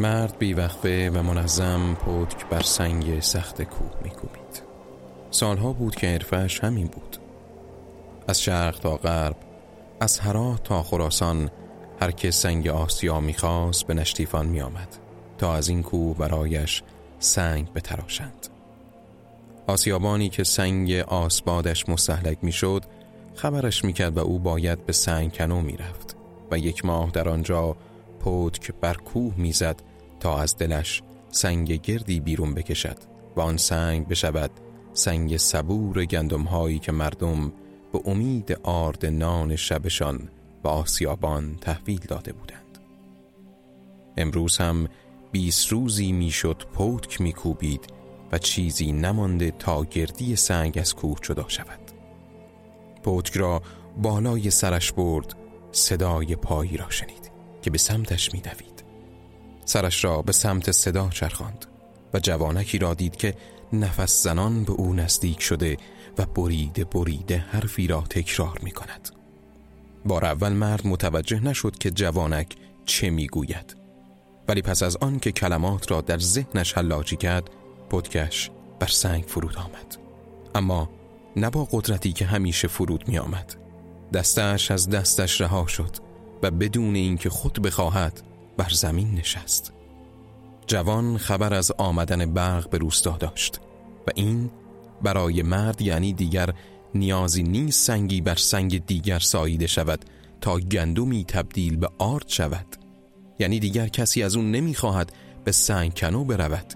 مرد بیوقفه و منظم پتک بر سنگ سخت کوه میکوبید. سالها بود که عرفش همین بود. از شرق تا غرب از هرات تا خراسان هر که سنگ آسیا می‌خواست به نشتیفان میآمد تا از این کوه برایش سنگ بتراشند. آسیابانی که سنگ آسبادش مستحلک می‌شد خبرش می‌کرد و او باید به سنگ کنو می‌رفت و یک ماه در آنجا پتک بر کوه می‌زد تا از دلش سنگ گردی بیرون بکشد و آن سنگ بشود سنگ صبور گندم هایی که مردم به امید آرد نان شبشان و آسیابان تحویل داده بودند. امروز هم بیست روزی می‌شد پتک میکوبید و چیزی نمانده تا گردی سنگ از کوه جدا شود. پتک را بالای سرش برد صدای پایی را شنید که به سمتش میدوید. سرش را به سمت صدا چرخاند و جوانکی را دید که نفس زنان به او نزدیک شده و بریده بریده حرفی را تکرار می کند بار اول مرد متوجه نشد که جوانک چه می‌گوید. ولی پس از آن که کلمات را در ذهنش حلاجی کرد پدکش بر سنگ فرود آمد. اما نه با قدرتی که همیشه فرود می آمد دستش از دستش رها شد و بدون اینکه خود بخواهد بر زمین نشست. جوان خبر از آمدن برق به روستا داشت و این برای مرد یعنی دیگر نیازی نیست سنگی بر سنگ دیگر ساییده شود تا گندمی تبدیل به آرد شود. یعنی دیگر کسی از اون نمی‌خواهد به سنگ کنو برود.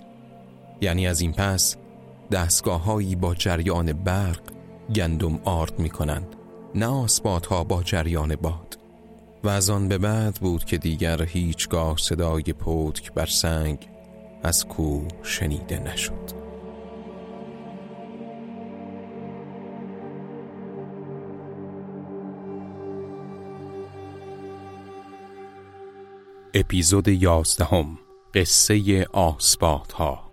یعنی از این پس دستگاه با جریان برق گندم آرد می کنند نه آسبات ها با جریان باد. و از آن به بعد بود که دیگر هیچگاه صدای پتک بر سنگ از کوه شنیده نشد. اپیزود یازدهم قصه آسبات ها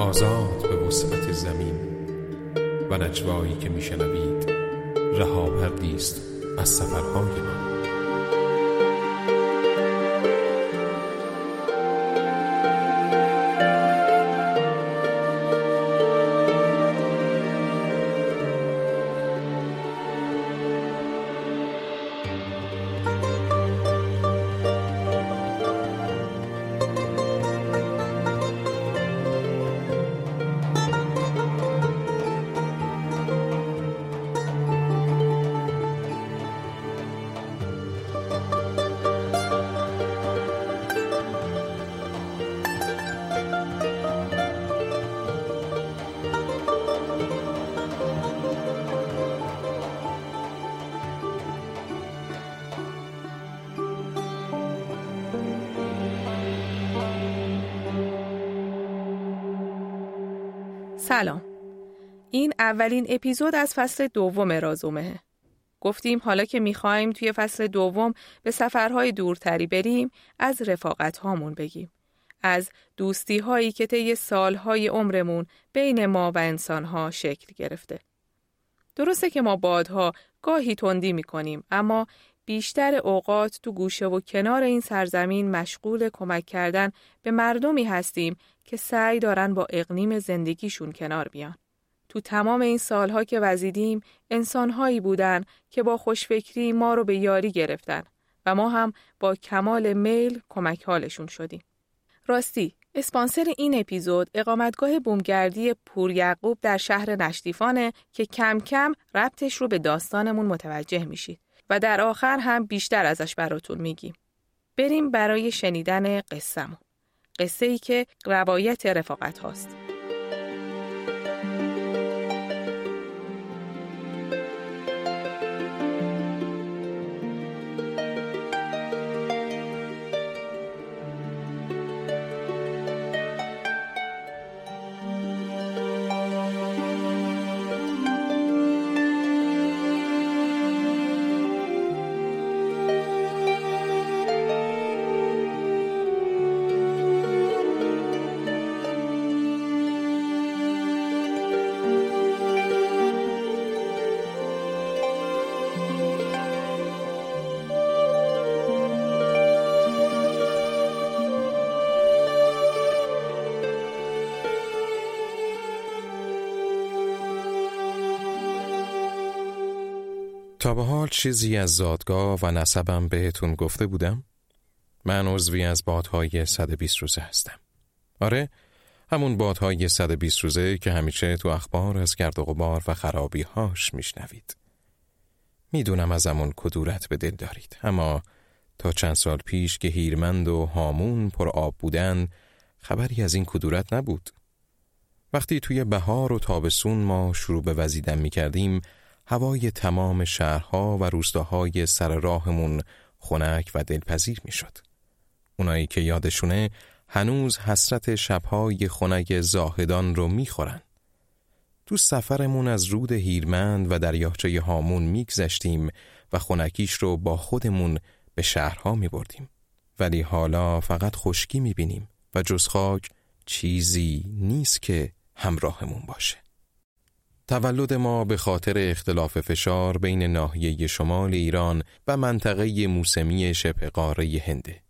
آزاد به وسعت زمین و نجوایی که میشنوید رها پردیست از سفرهای من. سلام. این اولین اپیزود از فصل دوم رازومه. گفتیم حالا که می‌خوایم توی فصل دوم به سفرهای دورتری بریم از رفاقت هامون بگیم. از دوستی هایی که طی سالهای عمرمون بین ما و انسانها شکل گرفته. درسته که ما بادها گاهی تندی می‌کنیم اما بیشتر اوقات تو گوشه و کنار این سرزمین مشغول کمک کردن به مردمی هستیم که سعی دارن با اقلیم زندگیشون کنار بیان. تو تمام این سالها که وزیدیم انسانهایی بودن که با خوشفکری ما رو به یاری گرفتن و ما هم با کمال میل کمک حالشون شدیم. راستی اسپانسر این اپیزود اقامتگاه بومگردی پور یعقوب در شهر نشتیفانه که کم کم ربطش رو به داستانمون متوجه میشید و در آخر هم بیشتر ازش براتون میگیم. بریم برای شنیدن قصهمون. قصه ای که روایت رفاقت هاست. به حال چیزی از زادگاه و نسبم بهتون گفته بودم؟ من عضوی از بادهای 120 روزه هستم. آره، همون بادهای 120 روزه که همیشه تو اخبار از گرد و غبار و خرابی هاش میشنوید. می‌دونم از همون کدورت به دل دارید، اما تا چند سال پیش که هیرمند و هامون پر آب بودن خبری از این کدورت نبود. وقتی توی بهار و تابستون ما شروع به وزیدن می کردیم هوای تمام شهرها و روستاهای سر راهمون خنک و دلپذیر می شد. اونایی که یادشونه هنوز حسرت شبهای خنک زاهدان رو می‌خورن. تو سفرمون از رود هیرمند و دریاچه هامون میگذشتیم و خنکیش رو با خودمون به شهرها میبردیم. ولی حالا فقط خشکی می‌بینیم و جز خاک چیزی نیست که همراهمون باشه. تولد ما به خاطر اختلاف فشار بین ناحیه شمال ایران و منطقه موسمی شبه قاره هنده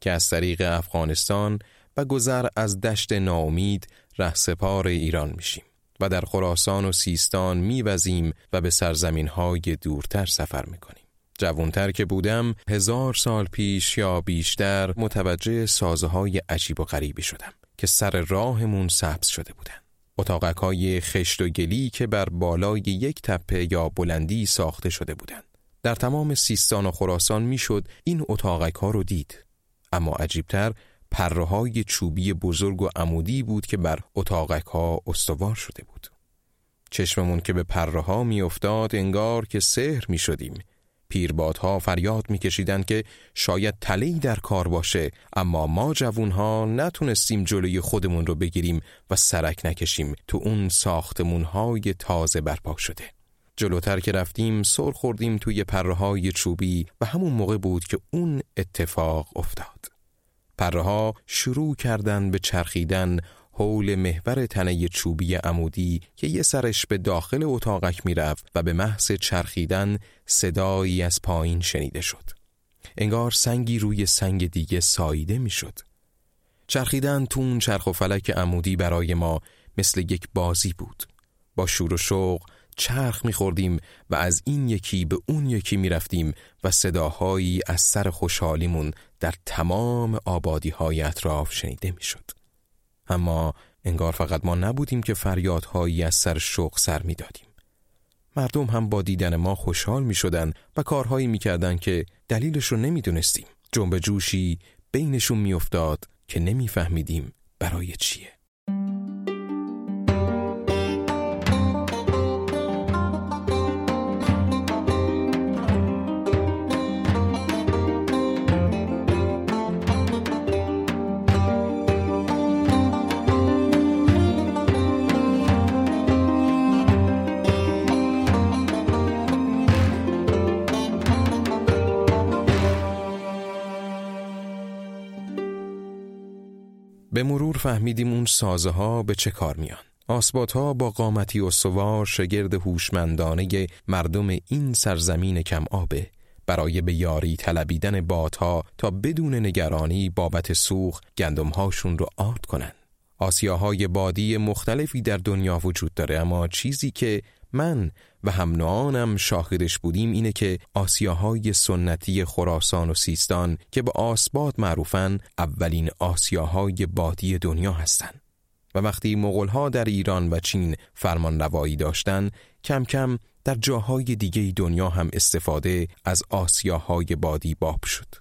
که از طریق افغانستان و گذر از دشت ناامید رهسپار ایران میشیم و در خراسان و سیستان میوزیم و به سرزمین های دورتر سفر می‌کنیم. جوانتر که بودم هزار سال پیش یا بیشتر متوجه سازه های عجیب و غریبی شدم که سر راهمون سبز شده بودن. اتاقک های خشت و گلی که بر بالای یک تپه یا بلندی ساخته شده بودند. در تمام سیستان و خراسان می‌شد این اتاقک ها رو دید. اما عجیبتر پرهای چوبی بزرگ و عمودی بود که بر اتاقک ها استوار شده بود. چشممون که به پره ها می افتاد انگار که سحر می شدیم. پیربادها فریاد میکشیدند که شاید تلهی در کار باشه اما ما جوونها نتونستیم جلوی خودمون رو بگیریم و سرک نکشیم تو اون ساختمونهای تازه برپا شده. جلوتر که رفتیم سر خوردیم توی پرهای چوبی و همون موقع بود که اون اتفاق افتاد. پرها شروع کردن به چرخیدن حول محور تنه چوبی عمودی که یه سرش به داخل اتاقک می‌رفت و به محض چرخیدن صدایی از پایین شنیده شد. انگار سنگی روی سنگ دیگه ساییده می‌شد. چرخیدن تون چرخ و فلک عمودی برای ما مثل یک بازی بود. با شور و شوق چرخ میخوردیم و از این یکی به اون یکی می‌رفتیم و صداهایی از سر خوشحالیمون در تمام آبادی های اطراف شنیده می‌شد. اما انگار فقط ما نبودیم که فریادهایی از سر شوق سر می‌دادیم. مردم هم با دیدن ما خوشحال می شدن و کارهایی می کردن که دلیلش رو نمی دونستیم. جنب جوشی بینشون می افتاد که نمی فهمیدیم برای چیه. به مرور فهمیدیم اون سازه ها به چه کار میان. آسبات ها با قامتی و سوار شگرد هوشمندانه مردم این سرزمین کم آبه برای به یاری طلبیدن بادها تا بدون نگرانی بابت سوخ گندمهاشون رو آرد کنن. آسیاهای بادی مختلفی در دنیا وجود داره اما چیزی که من و هم نوانم شاهدش بودیم اینه که آسیاهای سنتی خراسان و سیستان که به آسباد معروفن اولین آسیاهای بادی دنیا هستند. و وقتی مغلها در ایران و چین فرمان روایی داشتن کم کم در جاهای دیگه دنیا هم استفاده از آسیاهای بادی باب شد.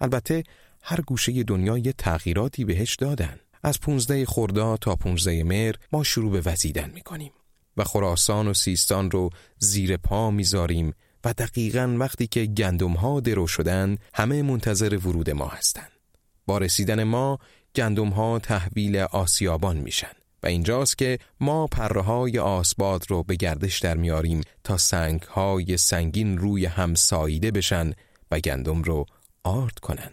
البته هر گوشه دنیا یه تغییراتی بهش دادن. از 15 خرداد تا 15 مهر ما شروع به وزیدن می‌کنیم. و خراسان و سیستان رو زیر پا می‌ذاریم و دقیقا وقتی که گندم ها درو شدن همه منتظر ورود ما هستند. با رسیدن ما گندم ها تحویل آسیابان میشن و اینجاست که ما پره های آسباد رو به گردش در میاریم تا سنگ های سنگین روی هم ساییده بشن و گندم رو آرد کنن.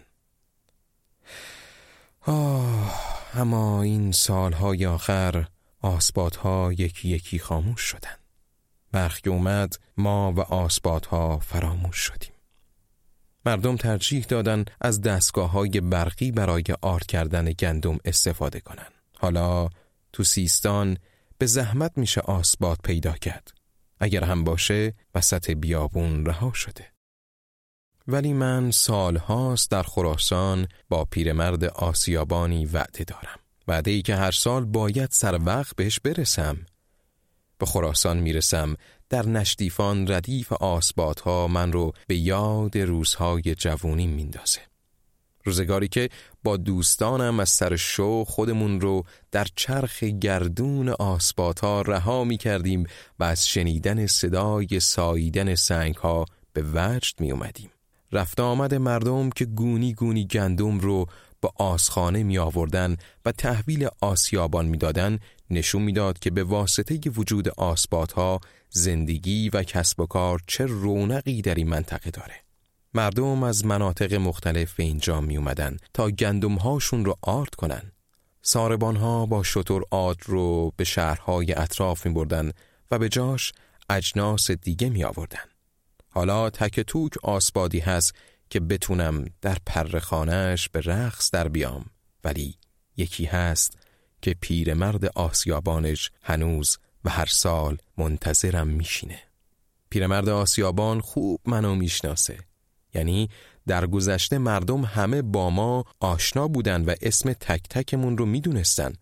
آه اما این سالهای آخر ها یکی یکی خاموش شدن برخی اومد ما و ها فراموش شدیم. مردم ترجیح دادن از دستگاه های برقی برای آرد کردن گندم استفاده کنن. حالا تو سیستان به زحمت میشه آسبات پیدا کرد. اگر هم باشه وسط بیابون رها شده. ولی من سالهاست در خراسان با پیرمرد آسیابانی وعده دارم. وعده ای که هر سال باید سر وقت بهش برسم به خراسان می‌رسم در نشتیفان ردیف آسبادها من رو به یاد روزهای جوونی میندازه روزگاری که با دوستانم از سر شو خودمون رو در چرخ گردون آسبادها رها می کردیم و از شنیدن صدای ساییدن سنگ ها به وجد می اومدیم. رفت آمد مردم که گونی گونی گندم رو با آسخانه می آوردن و تحویل آسیابان می دادن نشون می‌داد که به واسطه وجود آسبادها زندگی و کسب و کار چه رونقی در این منطقه داره. مردم از مناطق مختلف به اینجا می اومدن تا گندم هاشون رو آرد کنن. ساربان ها با شطور آرد رو به شهرهای اطراف می بردن و به جاش اجناس دیگه می آوردن. حالا تک توک آسبادی هست که بتونم در پرخانهش به رقص در بیام. ولی یکی هست که پیرمرد آسیابانش هنوز و هر سال منتظرم میشینه. پیرمرد آسیابان خوب منو می‌شناسه. یعنی در گذشته مردم همه با ما آشنا بودن و اسم تک تکمون رو می‌دونستن.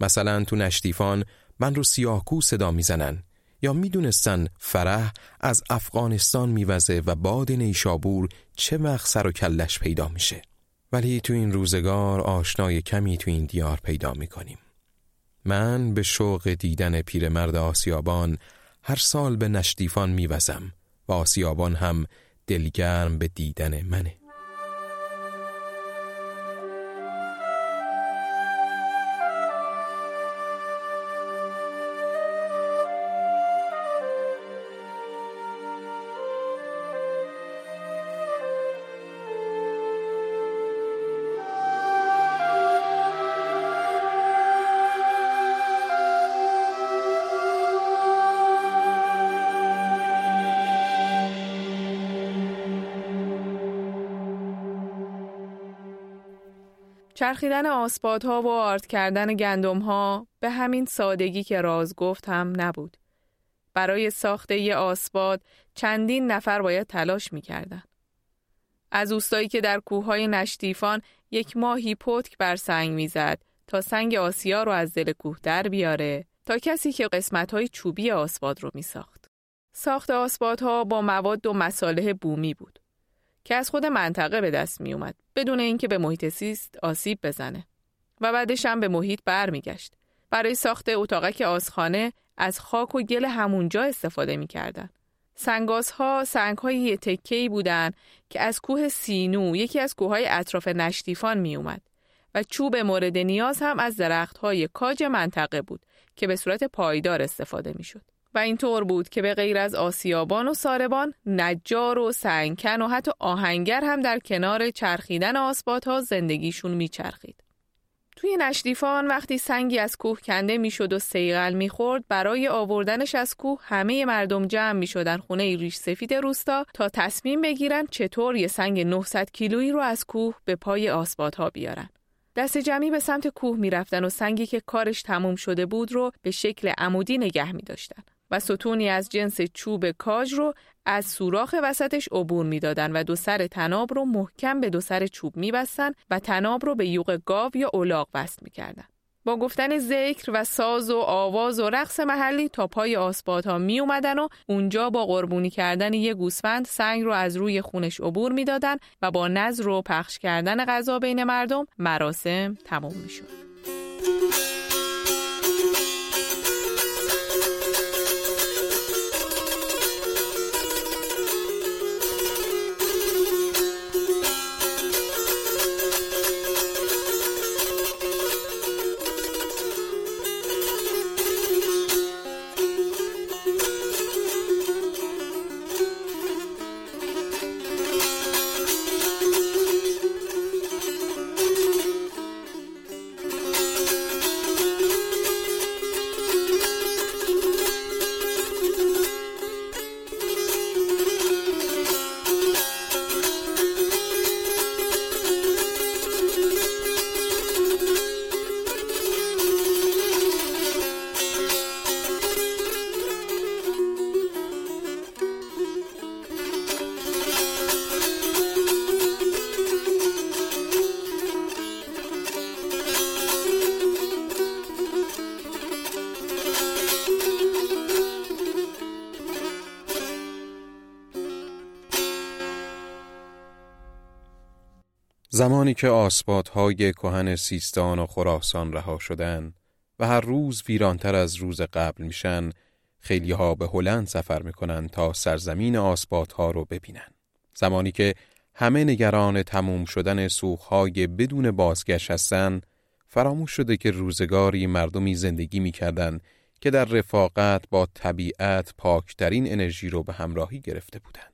مثلا تو نشتیفان من رو سیاهکو صدا می‌زنن. یا می‌دونستن فرح از افغانستان میوزه و باد نیشابور چه وقت سر و کلش پیدا میشه؟ ولی تو این روزگار آشنای کمی تو این دیار پیدا می‌کنیم. من به شوق دیدن پیرمرد آسیابان هر سال به نشتیفان میوزم و آسیابان هم دلگرم به دیدن منه. چرخیدن آسپادها و آرد کردن گندمها به همین سادگی که راز گفت هم نبود. برای ساخته یه آسپاد چندین نفر باید تلاش می‌کردن. از اوستایی که در کوههای نشتیفان یک ماهی پتک بر سنگ می‌زد تا سنگ آسیا رو از دل کوه در بیاره تا کسی که قسمتهای چوبی آسپاد رو میساخت. ساخت آسپادها با مواد و مساله بومی بود. که از خود منطقه به دست می اومد بدون اینکه به محیط سیست آسیب بزنه. و بعدش هم به محیط برمیگشت. برای ساخت اتاقک آسخانه از خاک و گل همونجا استفاده می‌کردن. سنگازها سنگهای یه تکهی بودن که از کوه سینو یکی از کوههای اطراف نشتیفان می اومد و چوب مورد نیاز هم از درختهای کاج منطقه بود که به صورت پایدار استفاده می شد. و اینطور بود که به غیر از آسیابان و ساربان نجار و سنگکن و حتی آهنگر هم در کنار چرخیدن آسبات زندگیشون میچرخید. توی نشدیفان وقتی سنگی از کوه کنده می‌شد و سیغل می‌خورد برای آوردنش از کوه همه مردم جمع می‌شدن خونه ریش سفید روستا تا تصمیم بگیرن چطور یه سنگ 900 کیلویی رو از کوه به پای آسبات ها بیارن. دست جمعی به سمت کوه می‌رفتن و سنگی که کارش تموم شده بود رو به شکل عمودی نگه می داشتن. و ستونی از جنس چوب کاج رو از سوراخ وسطش عبور می‌دادن و دو سر تناب رو محکم به دو سر چوب میبستن و تناب رو به یوق گاو یا اولاغ وصل می‌کردن. با گفتن ذکر و ساز و آواز و رقص محلی تا پای آسپادها می اومدن و اونجا با قربونی کردن یه گوسفند سنگ رو از روی خونش عبور می‌دادن و با نظر و پخش کردن غذا بین مردم مراسم تموم می شد. زمانی که آسپادهای کهن سیستان و خراسان رها شدن و هر روز ویرانتر از روز قبل میشن خیلی ها به هلند سفر می‌کنن تا سرزمین آسپادها رو ببینن. زمانی که همه نگران تموم شدن سوخهای بدون بازگشت هستن فراموش شده که روزگاری مردمی زندگی می‌کردن که در رفاقت با طبیعت پاکترین انرژی رو به همراهی گرفته بودند.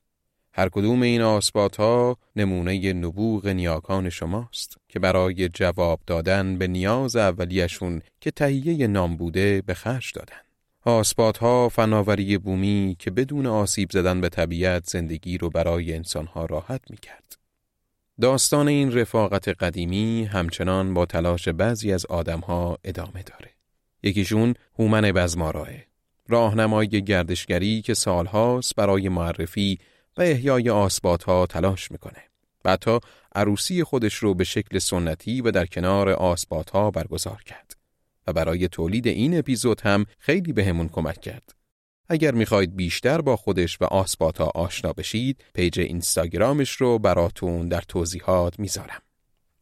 هر کدوم این آسبات ها نمونه نبوغ نیاکان شماست که برای جواب دادن به نیاز اولیشون که تهیه نام بوده به خرج دادن. آسبات ها فناوری بومی که بدون آسیب زدن به طبیعت زندگی رو برای انسان ها راحت می کرد. داستان این رفاقت قدیمی همچنان با تلاش بعضی از آدم ها ادامه داره. یکیشون هومن بزماراه راهنمای گردشگری که سالهاست برای معرفی و احیای آسبات ها تلاش می‌کنه. بعدها عروسی خودش رو به شکل سنتی و در کنار آسبات ها برگزار کرد و برای تولید این اپیزود هم خیلی به کمک کرد. اگر می‌خواید بیشتر با خودش و آسبات ها آشنا بشید، پیج اینستاگرامش رو براتون در توضیحات می‌ذارم.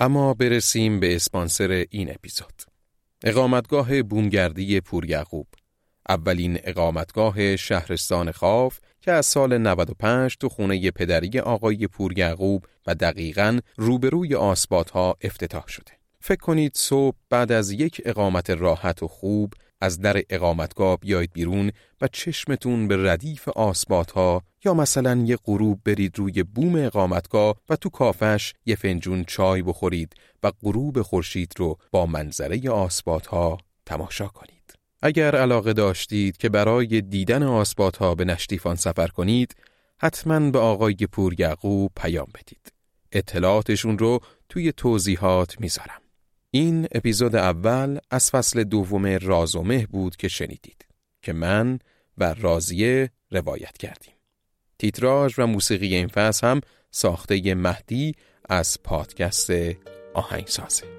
اما برسیم به اسپانسر این اپیزود. اقامتگاه بومگردی پور یعقوب اولین اقامتگاه شهرستان خاف که از سال 95 تو خونه پدری آقای پور یعقوب و دقیقاً روبروی آسبات ها افتتاح شده. فکر کنید صبح بعد از یک اقامت راحت و خوب از در اقامتگاه بیاید بیرون و چشمتون به ردیف آسبات ها یا مثلا یه غروب برید روی بوم اقامتگاه و تو کافش یه فنجون چای بخورید و غروب خورشید رو با منظره آسبات ها تماشا کنید. اگر علاقه داشتید که برای دیدن آسبات ها به نشتیفان سفر کنید، حتما به آقای پور یعقوب پیام بدید. اطلاعاتشون رو توی توضیحات می‌ذارم. این اپیزود اول از فصل دوم رازومه بود که شنیدید که من و رازیه روایت کردیم. تیتراژ و موسیقی این فصل هم ساخته مهدی از پادکست آهنگسازه.